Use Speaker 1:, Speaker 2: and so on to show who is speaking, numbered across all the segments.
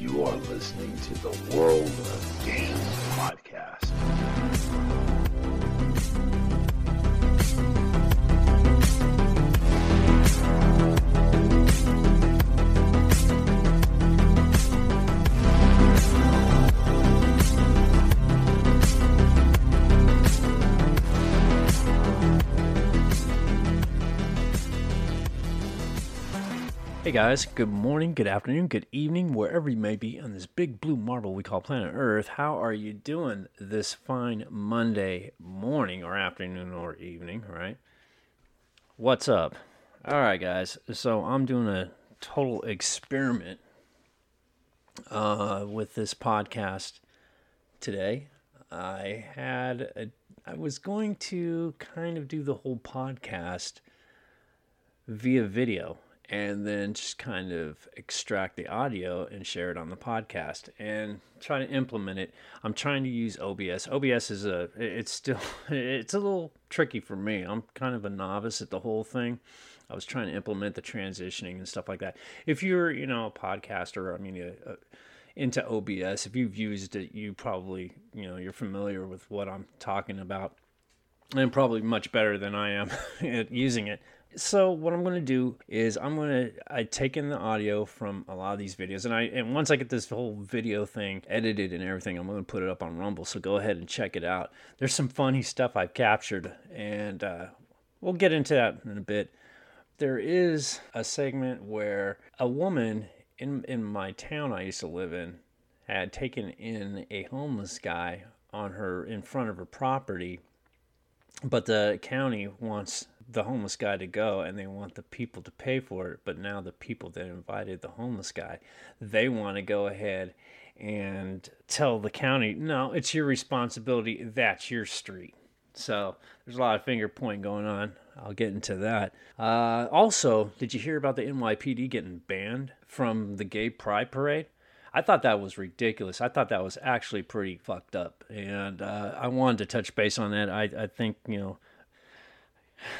Speaker 1: You are listening to the World of Games podcast.
Speaker 2: Hey guys, good morning, good afternoon, good evening, wherever you may be on this big blue marble we call planet Earth. How are you doing this fine Monday morning or afternoon or evening, right? What's up? All right, guys. So I'm doing a total experiment uh, with this podcast today. I had a, I was going to kind of do the whole podcast via video and then just kind of extract the audio and share it on the podcast and try to implement it. I'm trying to use OBS. OBS is a it's still it's a little tricky for me. I'm kind of a novice at the whole thing. I was trying to implement the transitioning and stuff like that. If you're, you know, a podcaster, I mean, a, a, into OBS, if you've used it, you probably, you know, you're familiar with what I'm talking about and probably much better than I am at using it. So what I'm going to do is I'm going to I take in the audio from a lot of these videos and I and once I get this whole video thing edited and everything I'm going to put it up on Rumble so go ahead and check it out. There's some funny stuff I've captured and uh, we'll get into that in a bit. There is a segment where a woman in in my town I used to live in had taken in a homeless guy on her in front of her property but the county wants the homeless guy to go and they want the people to pay for it but now the people that invited the homeless guy they want to go ahead and tell the county no it's your responsibility. That's your street. So there's a lot of finger point going on. I'll get into that. Uh, also did you hear about the nypd getting banned from the gay pride parade? I thought that was ridiculous. I thought that was actually pretty fucked up, and uh, I wanted to touch base on that. I I think you know,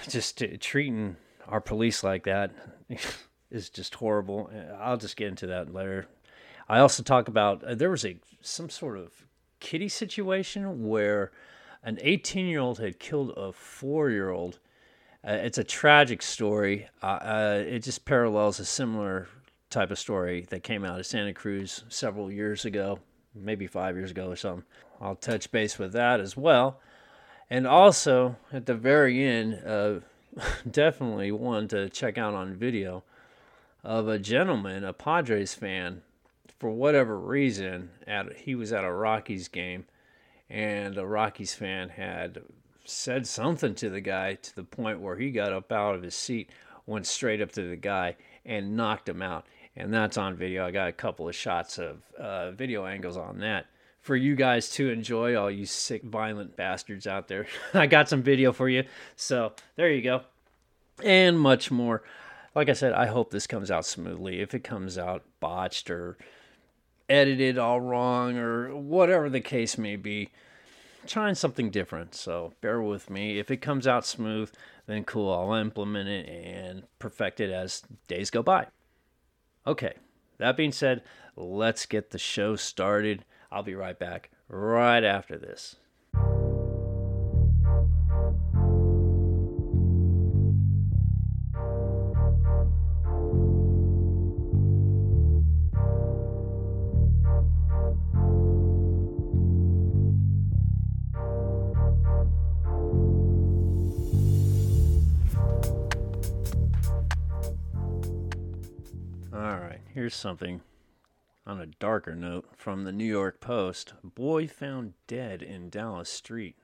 Speaker 2: just treating our police like that is just horrible. I'll just get into that later. I also talk about uh, there was a some sort of kiddie situation where an 18 year old had killed a four year old. Uh, it's a tragic story. Uh, uh, it just parallels a similar type of story that came out of Santa Cruz several years ago, maybe five years ago or something. I'll touch base with that as well. And also, at the very end, uh, definitely one to check out on video of a gentleman, a Padres fan, for whatever reason, at he was at a Rockies game, and a Rockies fan had said something to the guy to the point where he got up out of his seat, went straight up to the guy, and knocked him out and that's on video. I got a couple of shots of uh, video angles on that for you guys to enjoy, all you sick, violent bastards out there. I got some video for you. So there you go. And much more. Like I said, I hope this comes out smoothly. If it comes out botched or edited all wrong or whatever the case may be, trying something different. So bear with me. If it comes out smooth, then cool. I'll implement it and perfect it as days go by. Okay, that being said, let's get the show started. I'll be right back right after this. All right, here's something on a darker note from the New York Post. Boy found dead in Dallas street.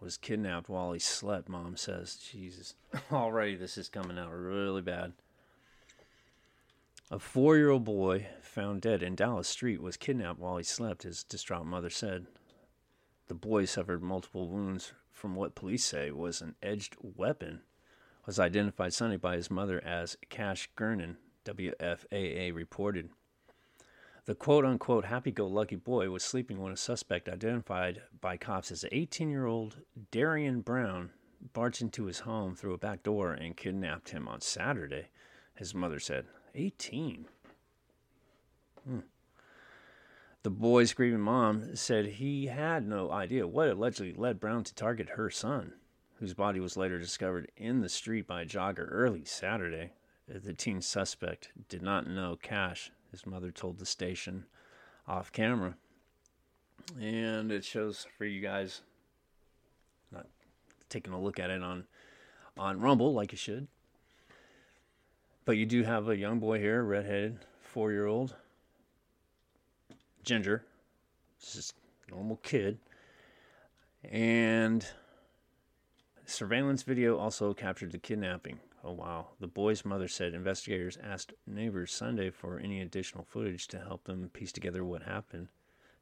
Speaker 2: Was kidnapped while he slept, mom says. Jesus. Already this is coming out really bad. A four year old boy found dead in Dallas Street was kidnapped while he slept, his distraught mother said. The boy suffered multiple wounds from what police say was an edged weapon. Was identified Sunday by his mother as Cash Gernon, WFAA reported. The quote unquote happy go lucky boy was sleeping when a suspect identified by cops as 18 year old Darriynn Brown barged into his home through a back door and kidnapped him on Saturday, his mother said. 18. Hmm. The boy's grieving mom said he had no idea what allegedly led Brown to target her son, whose body was later discovered in the street by a jogger early Saturday. The teen suspect did not know Cash, his mother told the station off camera. And it shows for you guys not taking a look at it on on Rumble like you should. But you do have a young boy here, redheaded, four year old, ginger, just normal kid. And surveillance video also captured the kidnapping. Oh, wow. The boy's mother said investigators asked neighbors Sunday for any additional footage to help them piece together what happened.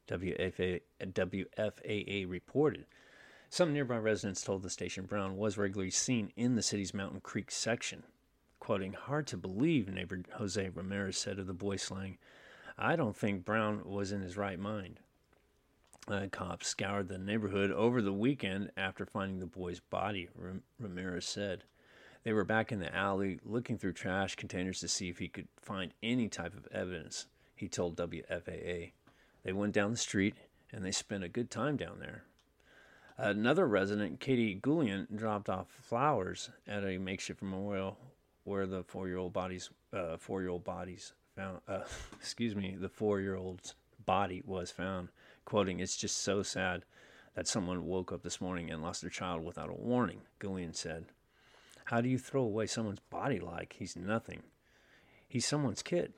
Speaker 2: WFA, WFAA reported. Some nearby residents told the station Brown was regularly seen in the city's Mountain Creek section. Quoting, hard to believe, neighbor Jose Ramirez said of the boy slang. I don't think Brown was in his right mind. Uh, cops scoured the neighborhood over the weekend after finding the boy's body, Ramirez said. They were back in the alley looking through trash containers to see if he could find any type of evidence, he told WFAA. They went down the street and they spent a good time down there. Another resident, Katie Goulian, dropped off flowers at a makeshift memorial where the four-year-old bodies, uh, four-year-old bodies found, uh, excuse me, the four-year-old's body was found. Quoting, "It's just so sad that someone woke up this morning and lost their child without a warning," Goulian said. How do you throw away someone's body like he's nothing? He's someone's kid.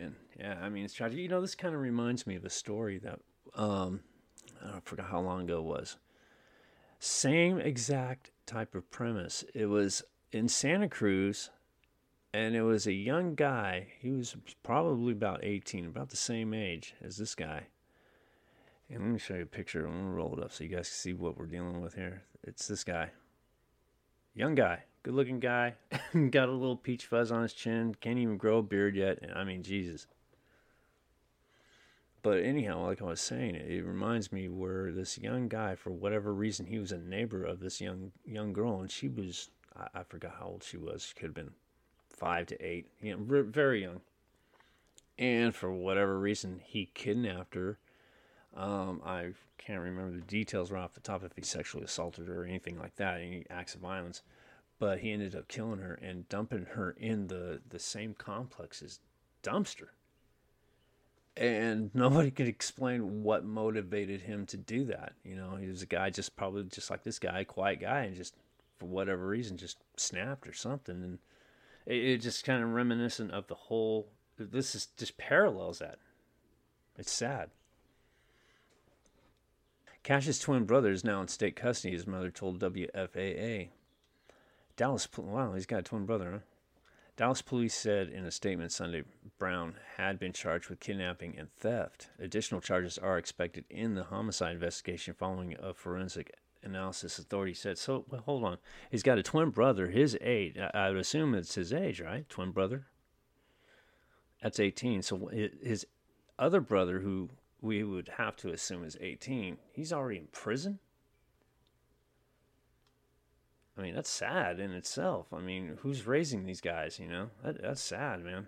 Speaker 2: And yeah, I mean, it's tragic. You know, this kind of reminds me of a story that um, I forgot how long ago it was. Same exact type of premise. It was in Santa Cruz, and it was a young guy. He was probably about 18, about the same age as this guy. And let me show you a picture. I'm going to roll it up so you guys can see what we're dealing with here. It's this guy. Young guy, good looking guy, got a little peach fuzz on his chin, can't even grow a beard yet. I mean, Jesus. But anyhow, like I was saying, it reminds me where this young guy, for whatever reason, he was a neighbor of this young young girl, and she was I, I forgot how old she was. She could have been five to eight, you know, very young. And for whatever reason, he kidnapped her. Um, I can't remember the details right off the top if he sexually assaulted her or anything like that, any acts of violence. But he ended up killing her and dumping her in the, the same complex's dumpster. And nobody could explain what motivated him to do that. You know, he was a guy just probably just like this guy, quiet guy, and just for whatever reason just snapped or something. And it, it just kind of reminiscent of the whole. This is just parallels that. It's sad. Cash's twin brother is now in state custody, his mother told WFAA. Dallas, wow, he's got a twin brother, huh? Dallas police said in a statement Sunday Brown had been charged with kidnapping and theft. Additional charges are expected in the homicide investigation following a forensic analysis. Authorities said. So, well, hold on. He's got a twin brother, his age. I would assume it's his age, right? Twin brother. That's 18. So his other brother, who we would have to assume is 18, he's already in prison? I mean, that's sad in itself. I mean, who's raising these guys, you know? That, that's sad, man.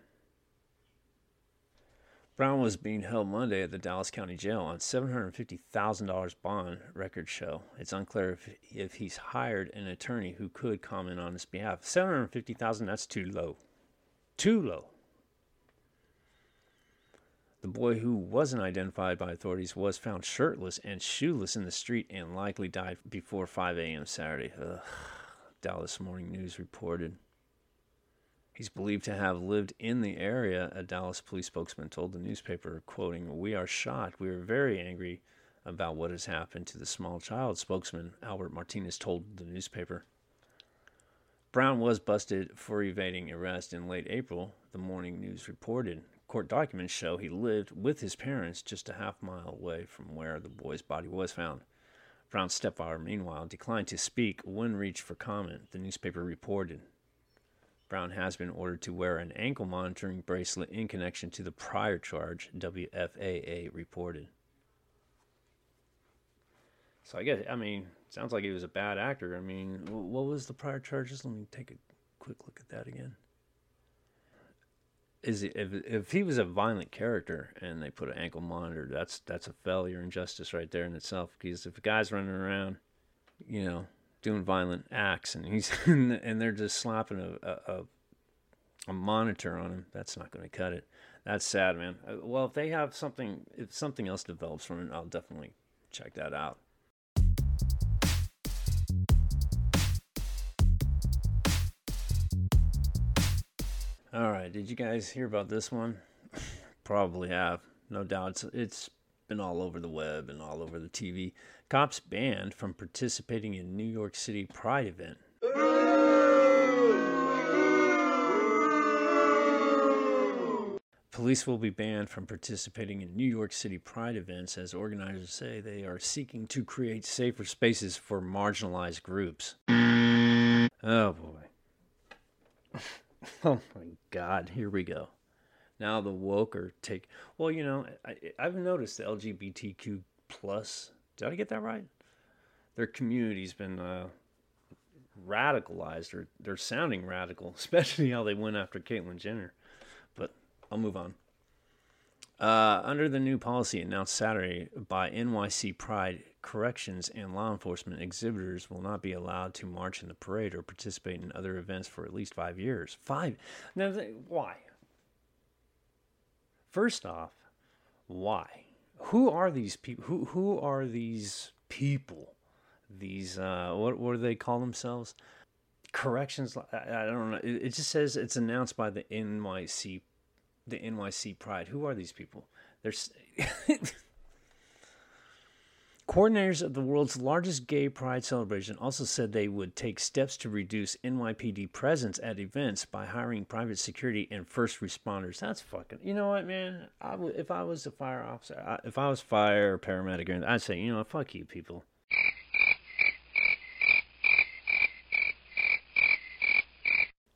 Speaker 2: Brown was being held Monday at the Dallas County Jail on $750,000 bond, records show. It's unclear if, if he's hired an attorney who could comment on his behalf. 750,000, that's too low. Too low. The boy, who wasn't identified by authorities, was found shirtless and shoeless in the street and likely died before 5 a.m. Saturday. Ugh. Dallas Morning News reported. He's believed to have lived in the area, a Dallas police spokesman told the newspaper, quoting, We are shocked. We are very angry about what has happened to the small child, spokesman Albert Martinez told the newspaper. Brown was busted for evading arrest in late April, the morning news reported. Court documents show he lived with his parents just a half mile away from where the boy's body was found. Brown's stepfather, meanwhile, declined to speak when reached for comment, the newspaper reported. Brown has been ordered to wear an ankle monitoring bracelet in connection to the prior charge, WFAA reported. So I guess, I mean, sounds like he was a bad actor. I mean, what was the prior charges? Let me take a quick look at that again. Is if if he was a violent character and they put an ankle monitor, that's that's a failure in justice right there in itself. Because if a guy's running around, you know, doing violent acts and he's and they're just slapping a a, a, a monitor on him, that's not going to cut it. That's sad, man. Uh, Well, if they have something, if something else develops from it, I'll definitely check that out. All right, did you guys hear about this one? Probably have, no doubt. It's, it's been all over the web and all over the TV. Cops banned from participating in New York City Pride event. Police will be banned from participating in New York City Pride events as organizers say they are seeking to create safer spaces for marginalized groups. Oh boy. oh my god, here we go. Now the woke are take well, you know, I, I've noticed the LGBTQ plus. Did I get that right? Their community's been uh, radicalized, or they're sounding radical, especially how they went after Caitlyn Jenner. But I'll move on. Uh, under the new policy announced Saturday by NYC Pride, corrections and law enforcement exhibitors will not be allowed to march in the parade or participate in other events for at least five years. Five? Now, why? First off, why? Who are these people? Who who are these people? These uh, what what do they call themselves? Corrections. I, I don't know. It, it just says it's announced by the NYC, the NYC Pride. Who are these people? There's Coordinators of the world's largest gay pride celebration also said they would take steps to reduce NYPD presence at events by hiring private security and first responders. That's fucking. You know what, man? I would, if I was a fire officer, I, if I was fire or paramedic, I'd say, you know, fuck you, people.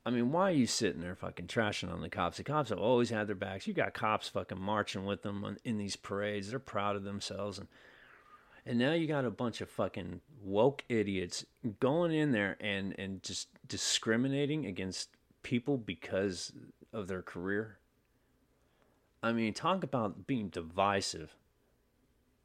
Speaker 2: I mean, why are you sitting there fucking trashing on the cops? The cops have always had their backs. You got cops fucking marching with them on, in these parades. They're proud of themselves and and now you got a bunch of fucking woke idiots going in there and and just discriminating against people because of their career. I mean, talk about being divisive.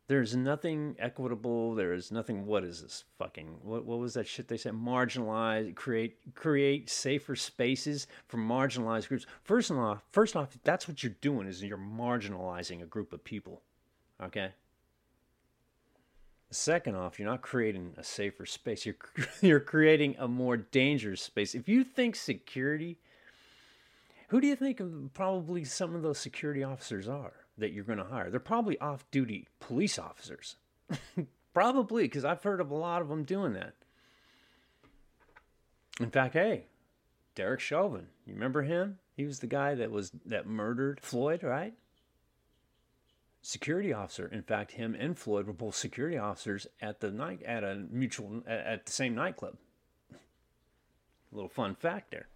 Speaker 2: There's nothing equitable. There is nothing. What is this fucking? What what was that shit they said? Marginalize, create create safer spaces for marginalized groups. First off, first off, that's what you're doing is you're marginalizing a group of people. Okay. Second off, you're not creating a safer space. You're you're creating a more dangerous space. If you think security, who do you think probably some of those security officers are that you're going to hire? They're probably off-duty police officers. probably because I've heard of a lot of them doing that. In fact, hey, Derek Chauvin, you remember him? He was the guy that was that murdered Floyd, right? Security officer. In fact, him and Floyd were both security officers at the night at a mutual at, the same nightclub. A little fun fact there.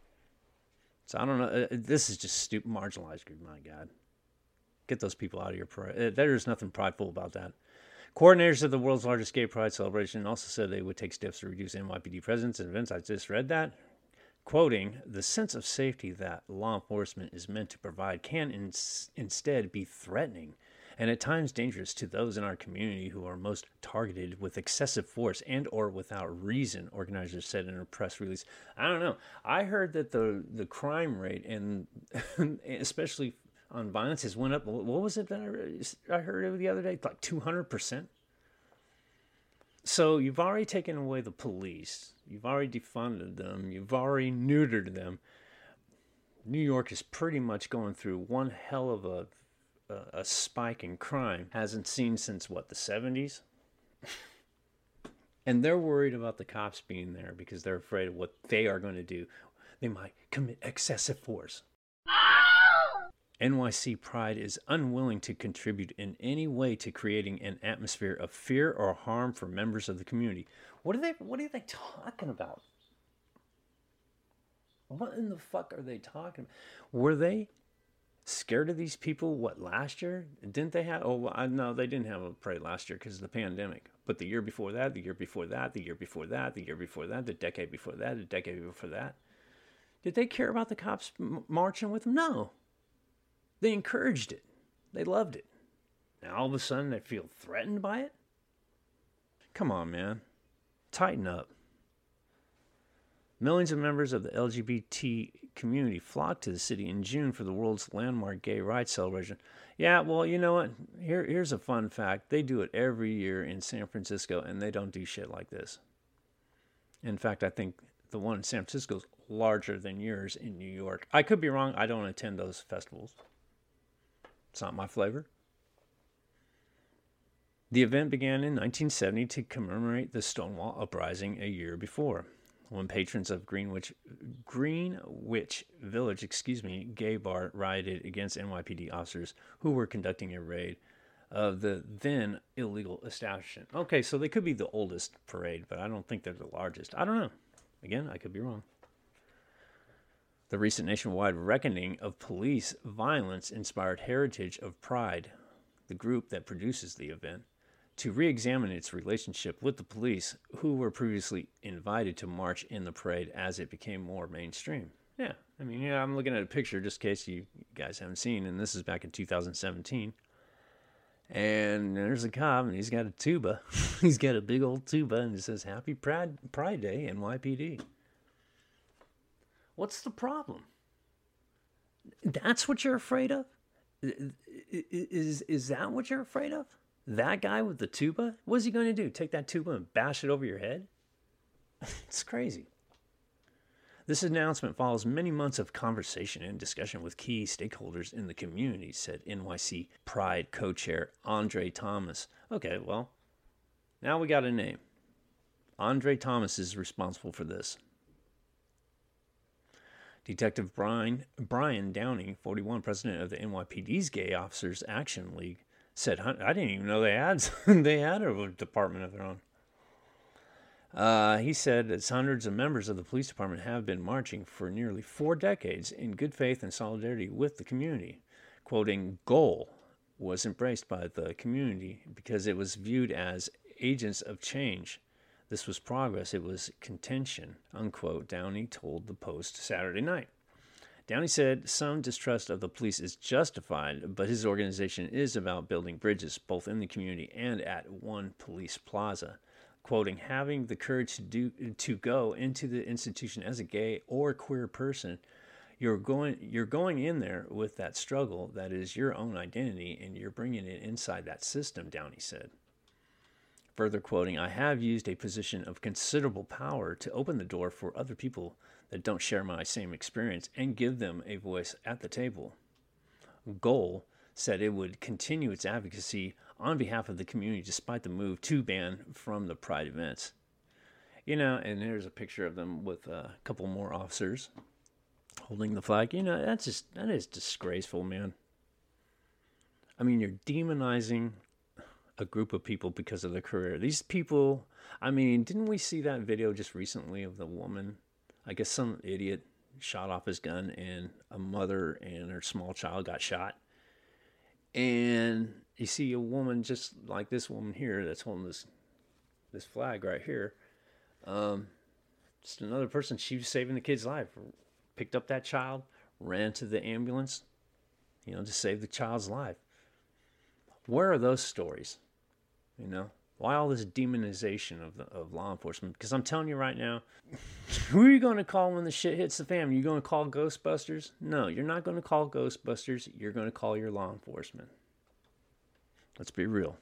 Speaker 2: So I don't know. uh, This is just stupid, marginalized group. My God, get those people out of your pride. Uh, There's nothing prideful about that. Coordinators of the world's largest gay pride celebration also said they would take steps to reduce NYPD presence at events. I just read that. Quoting, the sense of safety that law enforcement is meant to provide can ins- instead be threatening and at times dangerous to those in our community who are most targeted with excessive force and or without reason organizers said in a press release. I don't know. I heard that the the crime rate and especially on violence has went up. What was it that i, I heard the other day? Like 200% so you've already taken away the police. You've already defunded them. You've already neutered them. New york is pretty much going through one hell of a a, a spike in crime hasn't seen since what the 70s and they're worried about the cops being there because they're afraid of what they are going to do they might commit excessive force NYC Pride is unwilling to contribute in any way to creating an atmosphere of fear or harm for members of the community. What are they what are they talking about? What in the fuck are they talking about? Were they scared of these people what last year didn't they have oh no they didn't have a parade last year because of the pandemic but the year before that the year before that the year before that the year before that the decade before that the decade before that did they care about the cops marching with them no They encouraged it. They loved it. Now all of a sudden they feel threatened by it? Come on, man. Tighten up. Millions of members of the LGBT community flocked to the city in June for the world's landmark gay rights celebration. Yeah, well, you know what? Here, here's a fun fact. They do it every year in San Francisco, and they don't do shit like this. In fact, I think the one in San Francisco is larger than yours in New York. I could be wrong. I don't attend those festivals. It's not my flavor. The event began in 1970 to commemorate the Stonewall Uprising a year before when patrons of Greenwich Greenwich Village, excuse me, gay bar rioted against NYPD officers who were conducting a raid of the then illegal establishment. Okay, so they could be the oldest parade, but I don't think they're the largest. I don't know. Again, I could be wrong. The recent nationwide reckoning of police violence inspired Heritage of Pride, the group that produces the event, to re examine its relationship with the police, who were previously invited to march in the parade as it became more mainstream. Yeah, I mean, yeah, I'm looking at a picture just in case you guys haven't seen, and this is back in 2017. And there's a cop, and he's got a tuba. he's got a big old tuba, and it says Happy Pride, Pride Day, NYPD. What's the problem? That's what you're afraid of? Is, is that what you're afraid of? That guy with the tuba, what's he going to do? Take that tuba and bash it over your head? it's crazy. This announcement follows many months of conversation and discussion with key stakeholders in the community, said NYC Pride co chair Andre Thomas. Okay, well, now we got a name. Andre Thomas is responsible for this. Detective Brian, Brian Downey, 41, president of the NYPD's Gay Officers Action League, said, "I didn't even know they had they had a department of their own." Uh, he said that hundreds of members of the police department have been marching for nearly four decades in good faith and solidarity with the community. Quoting, "Goal was embraced by the community because it was viewed as agents of change." This was progress, it was contention, unquote, Downey told the Post Saturday night. Downey said some distrust of the police is justified, but his organization is about building bridges both in the community and at one police plaza. Quoting, having the courage to, do, to go into the institution as a gay or queer person, you're going, you're going in there with that struggle that is your own identity and you're bringing it inside that system, Downey said. Further quoting, I have used a position of considerable power to open the door for other people that don't share my same experience and give them a voice at the table. Goal said it would continue its advocacy on behalf of the community despite the move to ban from the Pride events. You know, and there's a picture of them with a couple more officers holding the flag. You know, that's just that is disgraceful, man. I mean, you're demonizing a group of people because of their career. These people, I mean, didn't we see that video just recently of the woman I guess some idiot shot off his gun and a mother and her small child got shot. And you see a woman just like this woman here that's holding this this flag right here. Um, just another person. She was saving the kid's life. Picked up that child, ran to the ambulance, you know, to save the child's life. Where are those stories? You know, why all this demonization of the, of law enforcement? Because I'm telling you right now, who are you going to call when the shit hits the fan? You going to call Ghostbusters? No, you're not going to call Ghostbusters. You're going to call your law enforcement. Let's be real.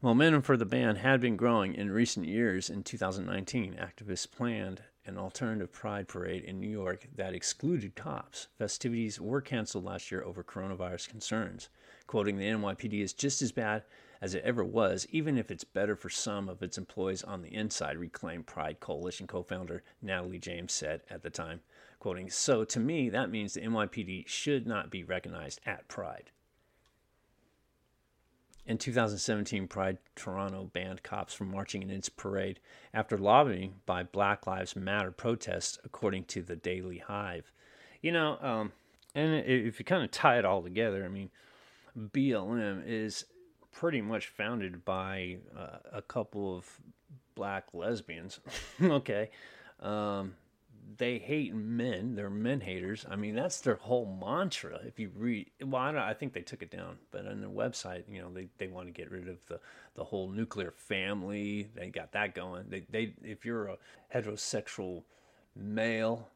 Speaker 2: Momentum for the ban had been growing in recent years. In 2019, activists planned an alternative pride parade in New York that excluded cops. Festivities were canceled last year over coronavirus concerns. Quoting the NYPD is just as bad as it ever was, even if it's better for some of its employees on the inside, Reclaim Pride Coalition co founder Natalie James said at the time, quoting, So to me, that means the NYPD should not be recognized at Pride. In 2017, Pride Toronto banned cops from marching in its parade after lobbying by Black Lives Matter protests, according to the Daily Hive. You know, um, and if you kind of tie it all together, I mean, BLM is pretty much founded by uh, a couple of black lesbians. okay. Um, they hate men. They're men haters. I mean, that's their whole mantra. If you read, well, I, I think they took it down, but on their website, you know, they, they want to get rid of the, the whole nuclear family. They got that going. They, they, if you're a heterosexual male,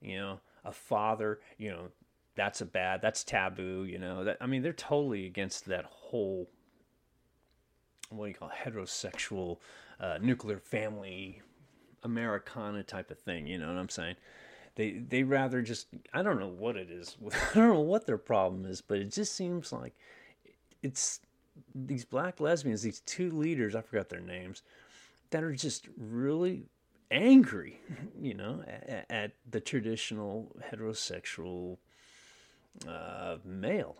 Speaker 2: you know, a father, you know, that's a bad, that's taboo, you know, that, I mean, they're totally against that whole, what do you call it, heterosexual, uh, nuclear family Americana type of thing. You know what I'm saying? They they rather just I don't know what it is. I don't know what their problem is, but it just seems like it's these black lesbians, these two leaders, I forgot their names, that are just really angry, you know, at, at the traditional heterosexual uh, male.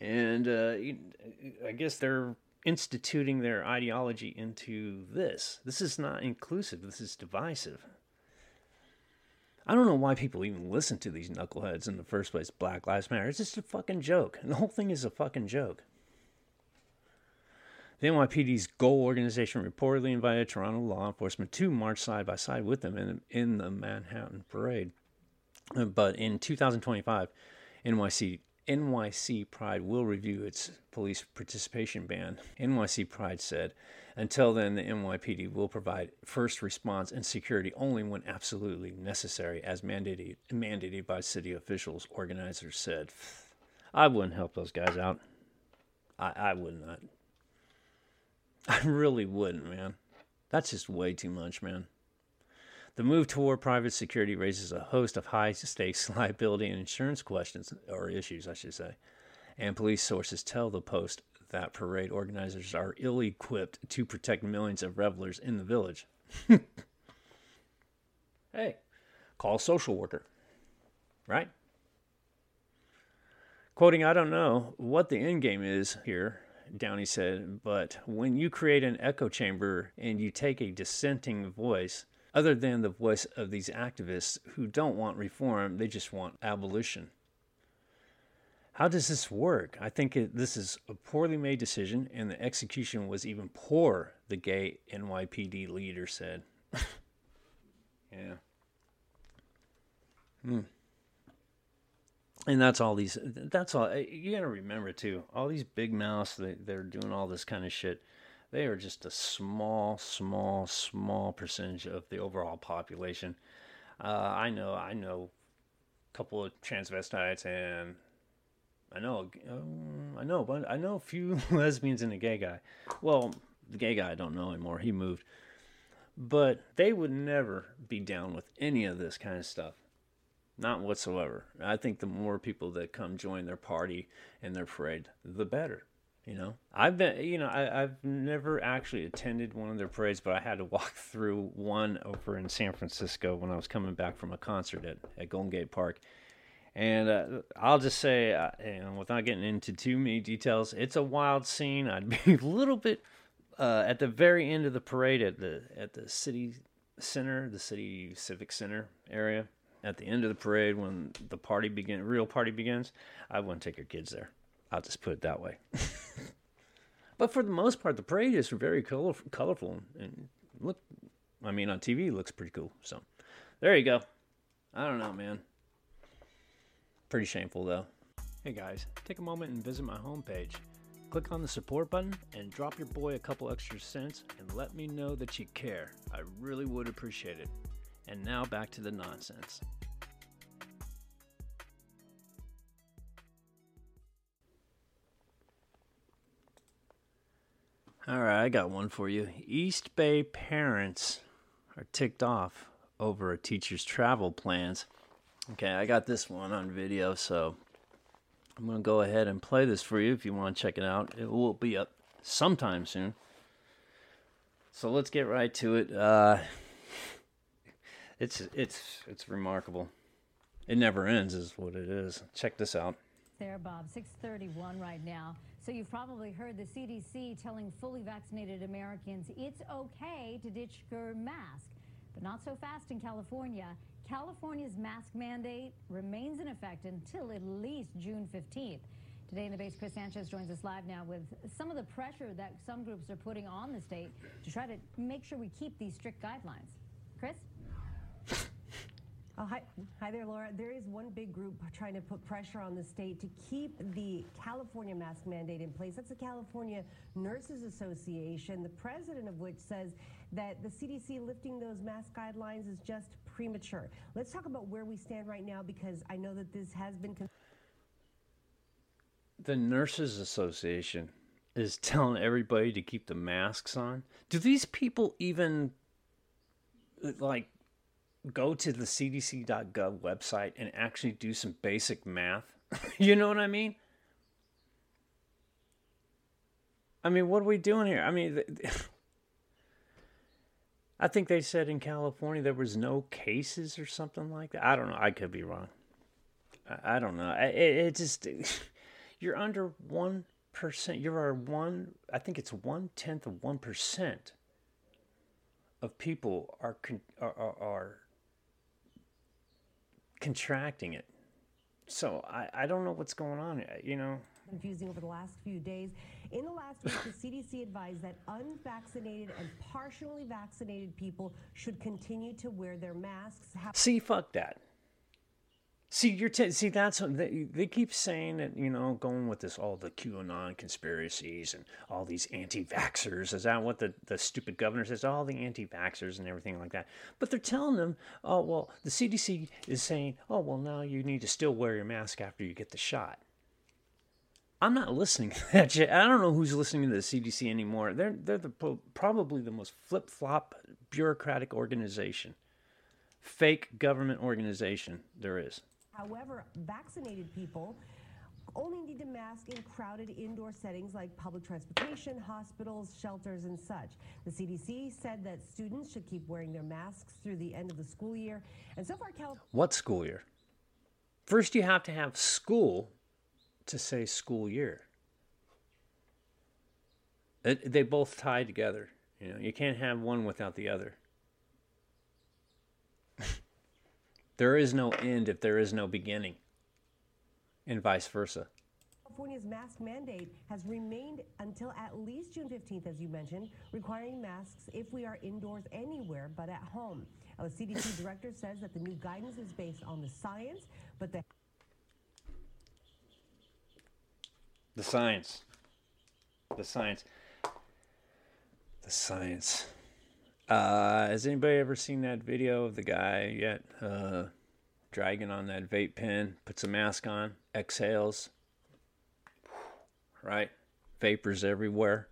Speaker 2: And uh, I guess they're instituting their ideology into this. This is not inclusive, this is divisive. I don't know why people even listen to these knuckleheads in the first place. Black Lives Matter. It's just a fucking joke. The whole thing is a fucking joke. The NYPD's goal organization reportedly invited Toronto law enforcement to march side by side with them in, in the Manhattan parade. But in 2025, NYC NYC Pride will review its police participation ban. NYC Pride said, until then, the NYPD will provide first response and security only when absolutely necessary, as mandated, mandated by city officials, organizers said. I wouldn't help those guys out. I, I would not. I really wouldn't, man. That's just way too much, man. The move toward private security raises a host of high stakes liability and insurance questions, or issues, I should say. And police sources tell the Post that parade organizers are ill equipped to protect millions of revelers in the village. hey, call social worker, right? Quoting, I don't know what the end game is here, Downey said, but when you create an echo chamber and you take a dissenting voice, other than the voice of these activists who don't want reform, they just want abolition. How does this work? I think it, this is a poorly made decision, and the execution was even poor, the gay NYPD leader said. yeah. Hmm. And that's all these, that's all, you gotta remember too, all these big mouths, they, they're doing all this kind of shit they are just a small, small, small percentage of the overall population. Uh, I know, I know a couple of transvestites, and I know, um, I know, but I know a few lesbians and a gay guy. Well, the gay guy I don't know anymore. He moved, but they would never be down with any of this kind of stuff. Not whatsoever. I think the more people that come join their party and their parade, the better. You know, I've been, you know, I, I've never actually attended one of their parades, but I had to walk through one over in San Francisco when I was coming back from a concert at, at Golden Gate Park. And uh, I'll just say, uh, without getting into too many details, it's a wild scene. I'd be a little bit uh, at the very end of the parade at the at the city center, the city civic center area. At the end of the parade, when the party begin, real party begins, I wouldn't take your kids there. I'll just put it that way. but for the most part, the parade is very color- colorful and look. I mean, on TV, it looks pretty cool. So there you go. I don't know, man. Pretty shameful though. Hey guys, take a moment and visit my homepage. Click on the support button and drop your boy a couple extra cents and let me know that you care. I really would appreciate it. And now back to the nonsense. All right, I got one for you. East Bay parents are ticked off over a teacher's travel plans. Okay, I got this one on video, so I'm going to go ahead and play this for you if you want to check it out. It will be up sometime soon. So let's get right to it. Uh, it's it's it's remarkable. It never ends, is what it is. Check this out.
Speaker 3: There, Bob. 631 right now. So you've probably heard the CDC telling fully vaccinated Americans it's okay to ditch your mask, but not so fast in California. California's mask mandate remains in effect until at least June 15th. Today in the base, Chris Sanchez joins us live now with some of the pressure that some groups are putting on the state to try to make sure we keep these strict guidelines. Chris?
Speaker 4: Oh, hi, hi there, Laura. There is one big group trying to put pressure on the state to keep the California mask mandate in place. That's the California Nurses Association, the president of which says that the CDC lifting those mask guidelines is just premature. Let's talk about where we stand right now because I know that this has been.
Speaker 2: The Nurses Association is telling everybody to keep the masks on. Do these people even like go to the cdc.gov website and actually do some basic math? you know what I mean? I mean, what are we doing here? I mean, I think they said in California there was no cases or something like that. I don't know. I could be wrong. I, I don't know. It, it just you're under one percent. You're one. I think it's one tenth of one percent of people are, are, are, are contracting it. So I, I don't know what's going on. Uh, you know,
Speaker 4: confusing over the last few days. In the last week, the CDC advised that unvaccinated and partially vaccinated people should continue to wear their masks.
Speaker 2: See, fuck that. See, you're t- see that's they, they keep saying that you know going with this all the QAnon conspiracies and all these anti-vaxxers. Is that what the the stupid governor says? All the anti-vaxxers and everything like that. But they're telling them, oh well, the CDC is saying, oh well, now you need to still wear your mask after you get the shot. I'm not listening to that shit. I don't know who's listening to the CDC anymore. They're they're the probably the most flip flop bureaucratic organization, fake government organization there is.
Speaker 4: However, vaccinated people only need to mask in crowded indoor settings like public transportation, hospitals, shelters, and such. The CDC said that students should keep wearing their masks through the end of the school year. And so far, California.
Speaker 2: What school year? First, you have to have school to say school year. It, they both tie together. You know, you can't have one without the other. There is no end if there is no beginning, and vice versa.
Speaker 4: California's mask mandate has remained until at least June 15th, as you mentioned, requiring masks if we are indoors anywhere but at home. Now, the CDC director says that the new guidance is based on the science, but the
Speaker 2: The science. The science. The science. Uh, has anybody ever seen that video of the guy yet? Uh, dragging on that vape pen, puts a mask on, exhales. Right? Vapors everywhere.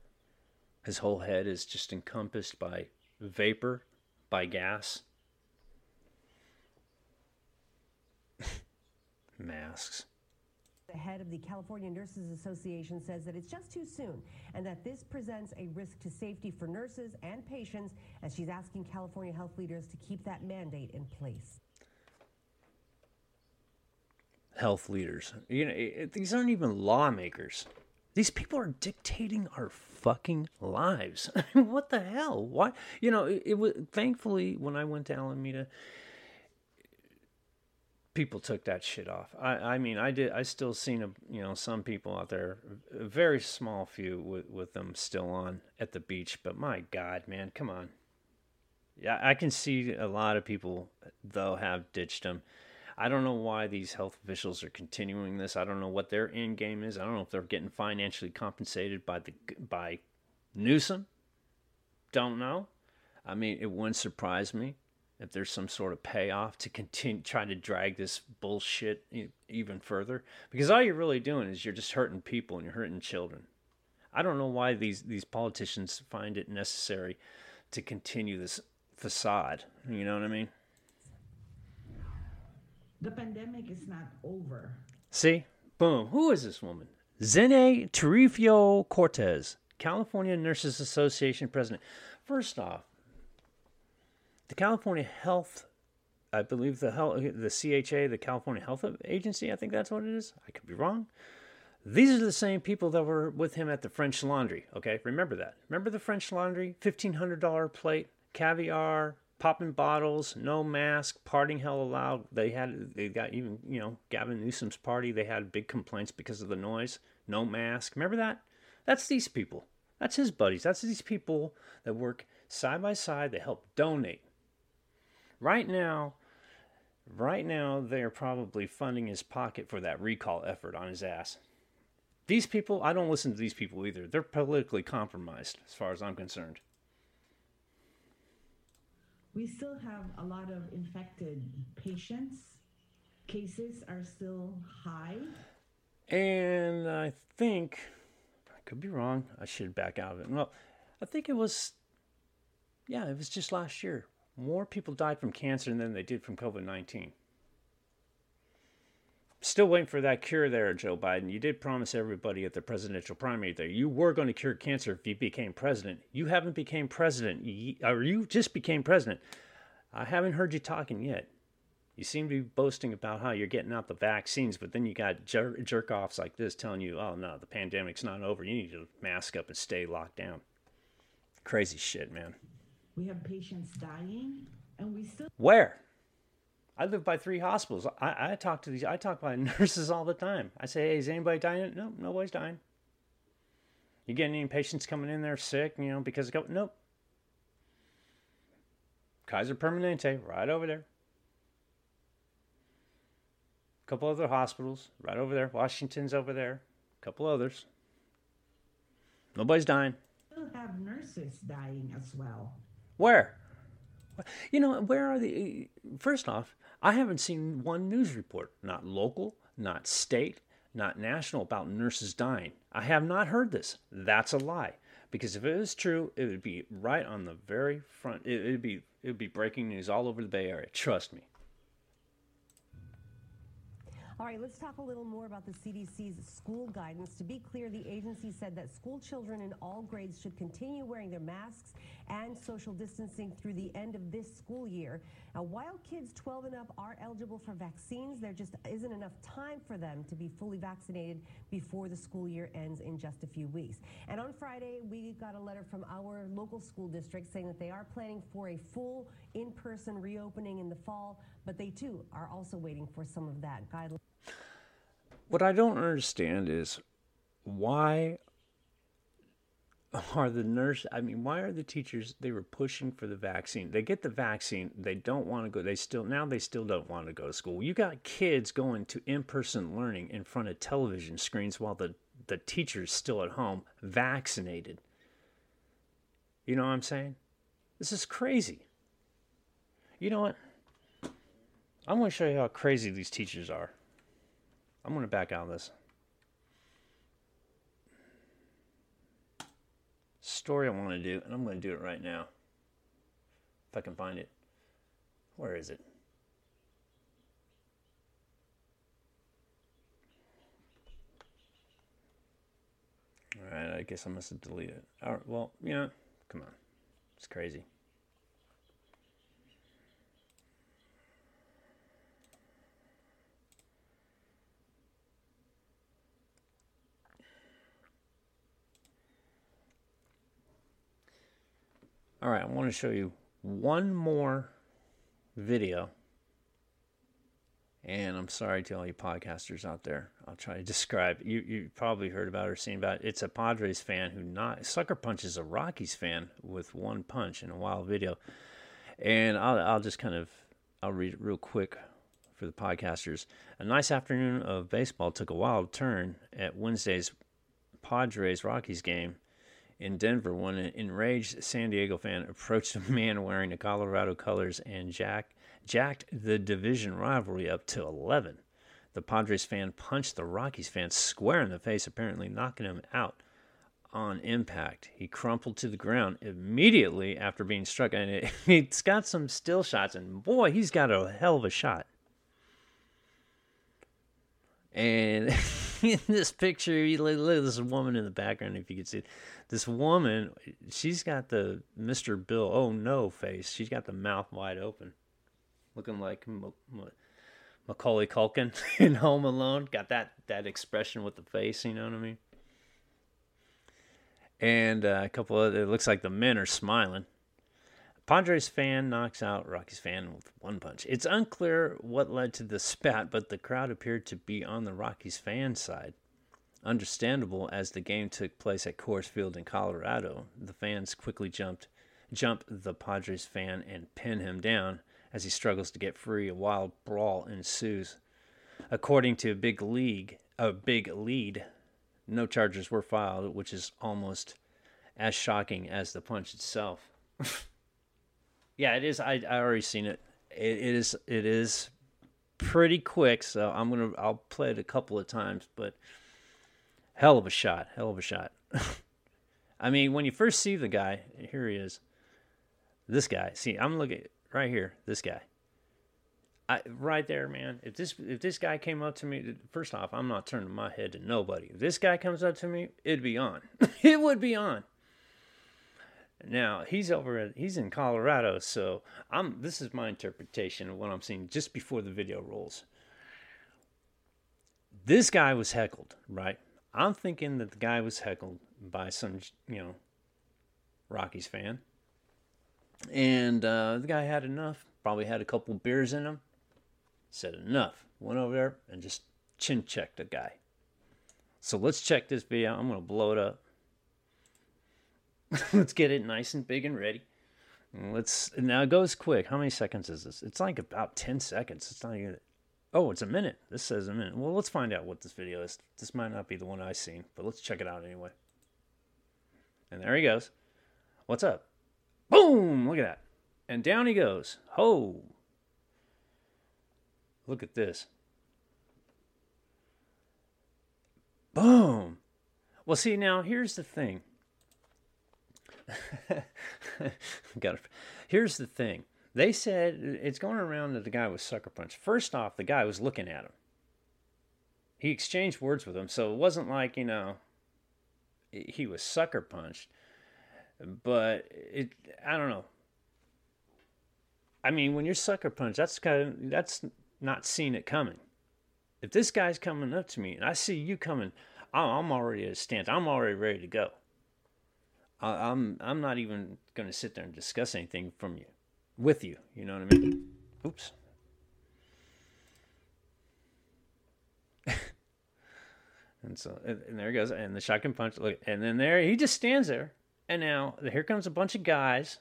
Speaker 2: His whole head is just encompassed by vapor, by gas. Masks.
Speaker 4: Head of the California Nurses Association says that it's just too soon and that this presents a risk to safety for nurses and patients as she's asking California health leaders to keep that mandate in place.
Speaker 2: Health leaders. You know, these aren't even lawmakers. These people are dictating our fucking lives. What the hell? Why? You know, it, it was thankfully when I went to Alameda, people took that shit off. I, I mean, I did. I still seen a, you know some people out there, a very small few with with them still on at the beach. But my God, man, come on. Yeah, I can see a lot of people though have ditched them. I don't know why these health officials are continuing this. I don't know what their end game is. I don't know if they're getting financially compensated by the by Newsom. Don't know. I mean, it wouldn't surprise me if there's some sort of payoff to continue trying to drag this bullshit even further? Because all you're really doing is you're just hurting people and you're hurting children. I don't know why these these politicians find it necessary to continue this facade you know what i mean?
Speaker 5: The pandemic is not over.
Speaker 2: See? Boom. Who is this woman? Xenia Tarifio Cortez, California Nurses Association president. First off, the California Health, I believe the health, the CHA, the California Health Agency, I think that's what it is. I could be wrong. These are the same people that were with him at the French Laundry. Okay, remember that. Remember the French Laundry, fifteen hundred dollar plate, caviar, popping bottles, no mask, partying hell allowed. They had they got even you know Gavin Newsom's party. They had big complaints because of the noise. No mask. Remember that? That's these people. That's his buddies. That's these people that work side by side. They help donate right now, Right now, they're probably funding his pocket for that recall effort on his ass. These people, I don't listen to these people either. They're politically compromised, as far as I'm concerned.
Speaker 5: We still have a lot of infected patients. Cases are still high.
Speaker 2: And I think, I could be wrong, I should back out of it. Well, I think it was, yeah, it was just last year. More people died from cancer than they did from COVID 19. Still waiting for that cure there, Joe Biden. You did promise everybody at the presidential primary there you were going to cure cancer if you became president. You haven't became president, or you just became president. I haven't heard you talking yet. You seem to be boasting about how you're getting out the vaccines, but then you got jer- jerk offs like this telling you, oh no, the pandemic's not over. You need to mask up and stay locked down. Crazy shit, man.
Speaker 5: We have patients dying, and we still.
Speaker 2: Where? I live by three hospitals. I, I talk to these. I talk by nurses all the time. I say, "Hey, is anybody dying?" No, nobody's dying. You getting any patients coming in there sick? You know, because of nope. Kaiser Permanente, right over there. A couple other hospitals, right over there. Washington's over there. A couple others. Nobody's dying.
Speaker 5: Still have nurses dying as well.
Speaker 2: Where? You know, where are the. First off, I haven't seen one news report, not local, not state, not national, about nurses dying. I have not heard this. That's a lie. Because if it was true, it would be right on the very front. It would be it would be breaking news all over the Bay Area. Trust me.
Speaker 4: All right, let's talk a little more about the CDC's school guidance. To be clear, the agency said that school children in all grades should continue wearing their masks and social distancing through the end of this school year. Now, while kids 12 and up are eligible for vaccines, there just isn't enough time for them to be fully vaccinated before the school year ends in just a few weeks. And on Friday, we got a letter from our local school district saying that they are planning for a full in person reopening in the fall, but they too are also waiting for some of that guideline.
Speaker 2: What I don't understand is why are the nurse i mean why are the teachers they were pushing for the vaccine. They get the vaccine they don't want to go they still now they still don't want to go to school. You got kids going to in-person learning in front of television screens while the the teacher's still at home vaccinated. You know what i'm saying? This is crazy. You know what? I'm going to show you how crazy these teachers are I'm going to back out of this. Story I want to do, and I'm going to do it right now. If I can find it. Where is it? Alright, I guess I must have deleted it. Alright, well, you know, come on. It's crazy. All right, I want to show you one more video. And I'm sorry to all you podcasters out there. I'll try to describe. You you probably heard about or seen about it. It's a Padres fan who not sucker punches a Rockies fan with one punch in a wild video. And I'll I'll just kind of I'll read it real quick for the podcasters. A nice afternoon of baseball took a wild turn at Wednesday's Padres Rockies game in Denver when an enraged San Diego fan approached a man wearing the Colorado colors and jack, jacked the division rivalry up to 11. The Padres fan punched the Rockies fan square in the face, apparently knocking him out on impact. He crumpled to the ground immediately after being struck, and it, it's got some still shots, and boy, he's got a hell of a shot. And in this picture, you look, look at this woman in the background, if you could see it this woman, she's got the Mr. Bill, oh no face. She's got the mouth wide open, looking like M- M- Macaulay Culkin in Home Alone. Got that that expression with the face, you know what I mean? And uh, a couple of it looks like the men are smiling. Padres fan knocks out Rockies fan with one punch. It's unclear what led to the spat, but the crowd appeared to be on the Rockies fan side. Understandable as the game took place at Coors Field in Colorado, the fans quickly jumped jump the Padres fan and pin him down As he struggles to get free, a wild brawl ensues. According to Big League, a big lead, no charges were filed, which is almost as shocking as the punch itself. yeah, it is. I I already seen it. It, it is. It is pretty quick. So I'm gonna. I'll play it a couple of times, but hell of a shot. Hell of a shot. I mean, when you first see the guy, here he is. This guy. See, I'm looking right here. This guy. I, right there, man. If this if this guy came up to me, first off, I'm not turning my head to nobody. If this guy comes up to me, it'd be on. it would be on. Now he's over at he's in Colorado, so I'm. This is my interpretation of what I'm seeing just before the video rolls. This guy was heckled, right? I'm thinking that the guy was heckled by some, you know, Rockies fan, and uh, the guy had enough. Probably had a couple beers in him said enough. Went over there and just chin checked the guy. So let's check this video. I'm to blow it up. let's get it nice and big and ready. Let's now it goes quick. How many seconds is this? It's like about 10 seconds. It's not even Oh, it's a minute. This says a minute. Well, let's find out what this video is. This might not be the one I seen, but let's check it out anyway. And there he goes. What's up? Boom! Look at that. And down he goes. Ho! Look at this. Boom. Well, see, now here's the thing. Got. Here's the thing. They said it's going around that the guy was sucker punched. First off, the guy was looking at him. He exchanged words with him, so it wasn't like, you know, he was sucker punched. But it, I don't know. I mean, when you're sucker punched, that's kind of that's not seeing it coming. If this guy's coming up to me and I see you coming, I'm already at a stance. I'm already ready to go. I'm I'm not even going to sit there and discuss anything from you, with you. You know what I mean? Oops. and so and, and there he goes, and the shotgun punch. Look, and then there he just stands there, and now here comes a bunch of guys.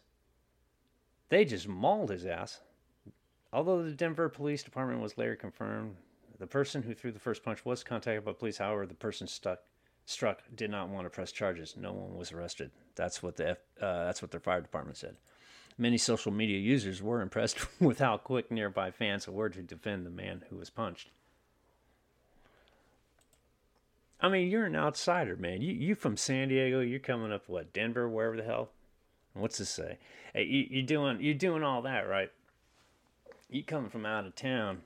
Speaker 2: They just mauled his ass. Although the Denver Police Department was later confirmed, the person who threw the first punch was contacted by police. However, the person stuck, struck did not want to press charges. No one was arrested. That's what the F, uh, that's what their fire department said. Many social media users were impressed with how quick nearby fans were to defend the man who was punched. I mean, you're an outsider, man. You you from San Diego? You're coming up what Denver, wherever the hell. What's this say? Hey, you, you doing you doing all that right? you coming from out of town.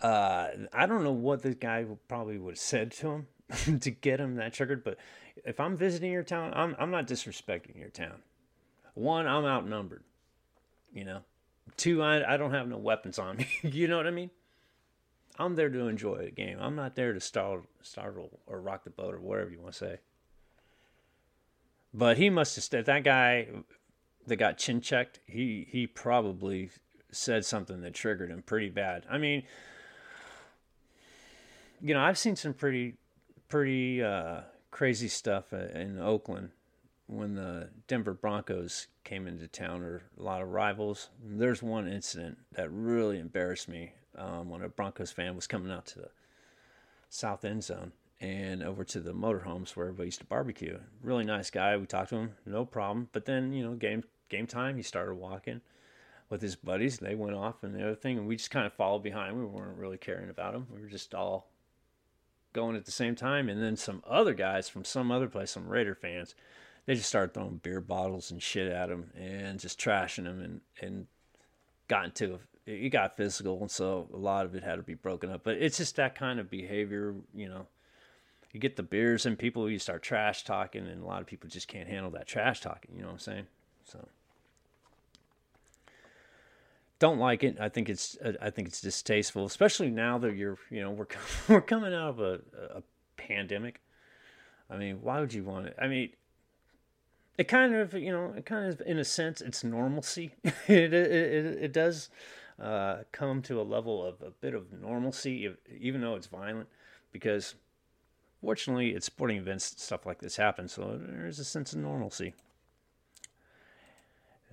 Speaker 2: Uh, I don't know what this guy probably would have said to him to get him that triggered, but if I'm visiting your town, I'm I'm not disrespecting your town. One, I'm outnumbered. You know. Two, I I don't have no weapons on me. you know what I mean? I'm there to enjoy the game. I'm not there to startle, startle or rock the boat or whatever you want to say. But he must have said that guy that got chin checked. He he probably said something that triggered him pretty bad. I mean, you know, I've seen some pretty, pretty uh, crazy stuff in Oakland when the Denver Broncos came into town, or a lot of rivals. There's one incident that really embarrassed me um, when a Broncos fan was coming out to the south end zone and over to the motorhomes where everybody used to barbecue. Really nice guy. We talked to him, no problem. But then, you know, game game time, he started walking with his buddies. They went off and the other thing, and we just kind of followed behind. We weren't really caring about him. We were just all going at the same time. And then some other guys from some other place, some Raider fans, they just started throwing beer bottles and shit at him and just trashing him and and got into it got physical and so a lot of it had to be broken up. But it's just that kind of behavior, you know. You get the beers and people you start trash talking and a lot of people just can't handle that trash talking, you know what I'm saying? So don't like it. I think it's I think it's distasteful, especially now that you're you know we're we're coming out of a, a pandemic. I mean, why would you want it? I mean, it kind of you know it kind of in a sense it's normalcy. it, it it it does uh, come to a level of a bit of normalcy, even though it's violent, because fortunately, at sporting events stuff like this happens, so there's a sense of normalcy.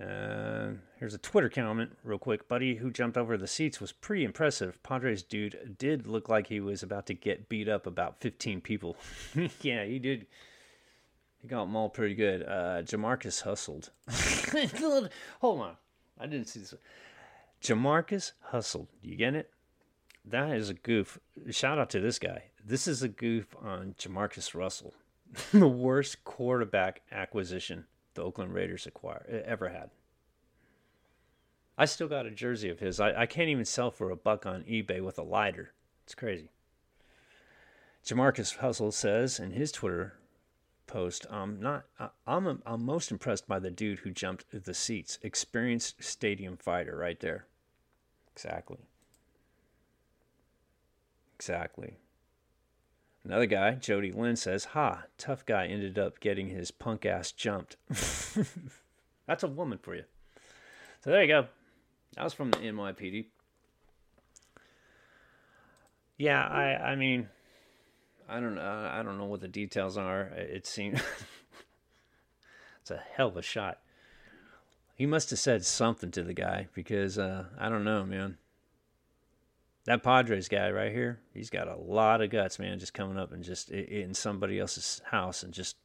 Speaker 2: Uh, here's a Twitter comment, real quick. Buddy who jumped over the seats was pretty impressive. Padres dude did look like he was about to get beat up about 15 people. yeah, he did. He got all pretty good. Uh, Jamarcus hustled. Hold on. I didn't see this. Jamarcus hustled. You get it? That is a goof. Shout out to this guy. This is a goof on Jamarcus Russell. the worst quarterback acquisition the Oakland Raiders acquire ever had. I still got a jersey of his. I, I can't even sell for a buck on eBay with a lighter. It's crazy. Jamarcus Hustle says in his Twitter post, "I'm not. I'm. I'm most impressed by the dude who jumped the seats. Experienced stadium fighter, right there. Exactly. Exactly. Another guy, Jody Lynn, says, Ha, tough guy ended up getting his punk ass jumped. That's a woman for you. So there you go. That was from the NYPD. Yeah, I I mean I don't know I don't know what the details are. It seems it's a hell of a shot. He must have said something to the guy because uh, I don't know, man that Padres guy right here, he's got a lot of guts, man. Just coming up and just in somebody else's house and just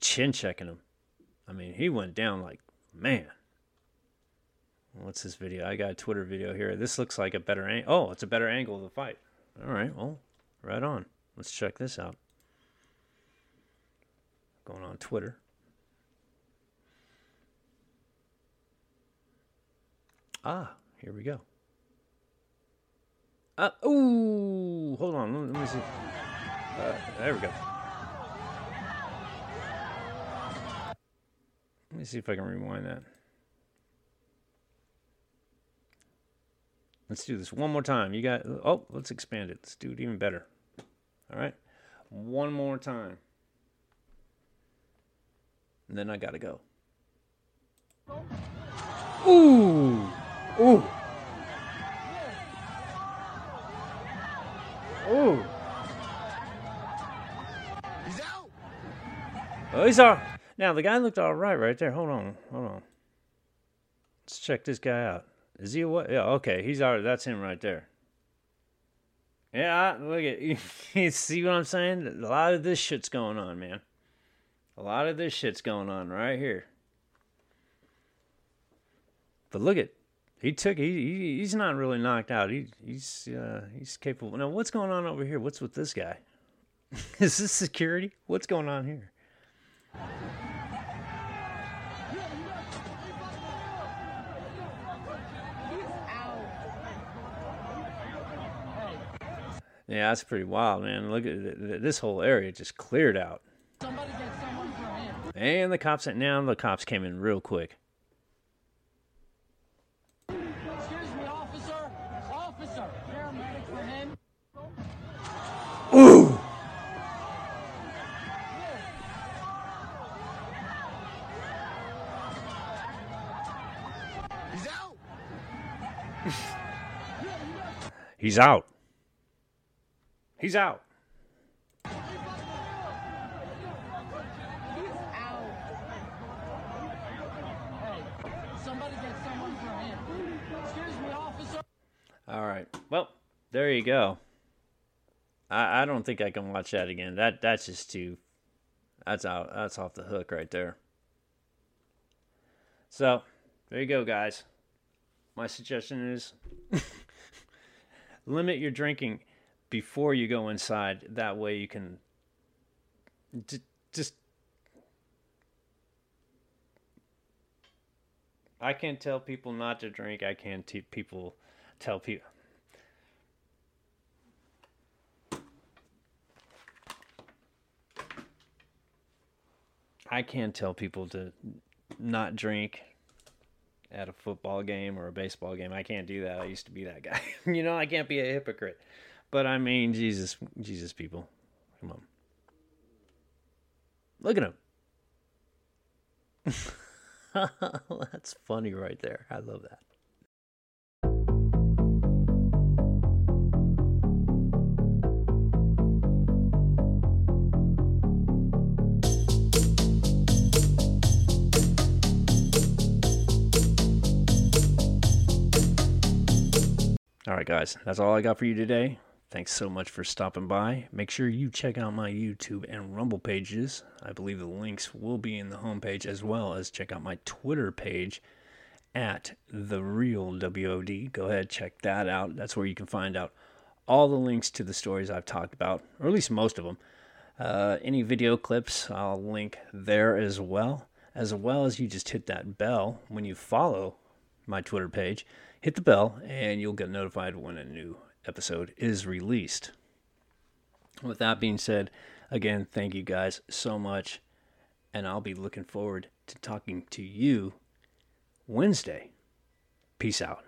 Speaker 2: chin checking him. I mean, he went down like man. What's this video? I got a Twitter video here. This looks like a better angle. Oh, it's a better angle of the fight. All right, well, right on. Let's check this out. Going on Twitter. Ah, here we go. Uh, ooh, hold on. Let me see. Uh, there we go. Let me see if I can rewind that. Let's do this one more time. You got, oh, let's expand it. Let's do it even better. All right. One more time. And then I got to go. Ooh. Ooh. Ooh. He's out. Oh, he's out. Now the guy looked all right right there. Hold on, hold on. Let's check this guy out. Is he what? Yeah, okay. He's all right. That's him right there. Yeah, look at you. See what I'm saying? A lot of this shit's going on, man. A lot of this shit's going on right here. But look at he took he, he's not really knocked out. He he's uh, he's capable. Now what's going on over here? What's with this guy? Is this security? What's going on here? Yeah, that's pretty wild, man. Look at this whole area just cleared out. And the cops now the cops came in real quick. He's out. He's out. All right. Well, there you go. I, I don't think I can watch that again. That that's just too. That's out. That's off the hook right there. So there you go, guys. My suggestion is limit your drinking before you go inside. That way you can d- just. I can't tell people not to drink. I can't t- people tell people I can't tell people to not drink at a football game or a baseball game. I can't do that. I used to be that guy. you know, I can't be a hypocrite. But I mean, Jesus, Jesus, people, come on, look at him. That's funny right there. I love that. Right, guys, that's all I got for you today. Thanks so much for stopping by. Make sure you check out my YouTube and Rumble pages. I believe the links will be in the homepage as well as check out my Twitter page at the real WOD. Go ahead, check that out. That's where you can find out all the links to the stories I've talked about, or at least most of them. Uh, any video clips, I'll link there as well. As well as you just hit that bell when you follow my Twitter page. Hit the bell, and you'll get notified when a new episode is released. With that being said, again, thank you guys so much, and I'll be looking forward to talking to you Wednesday. Peace out.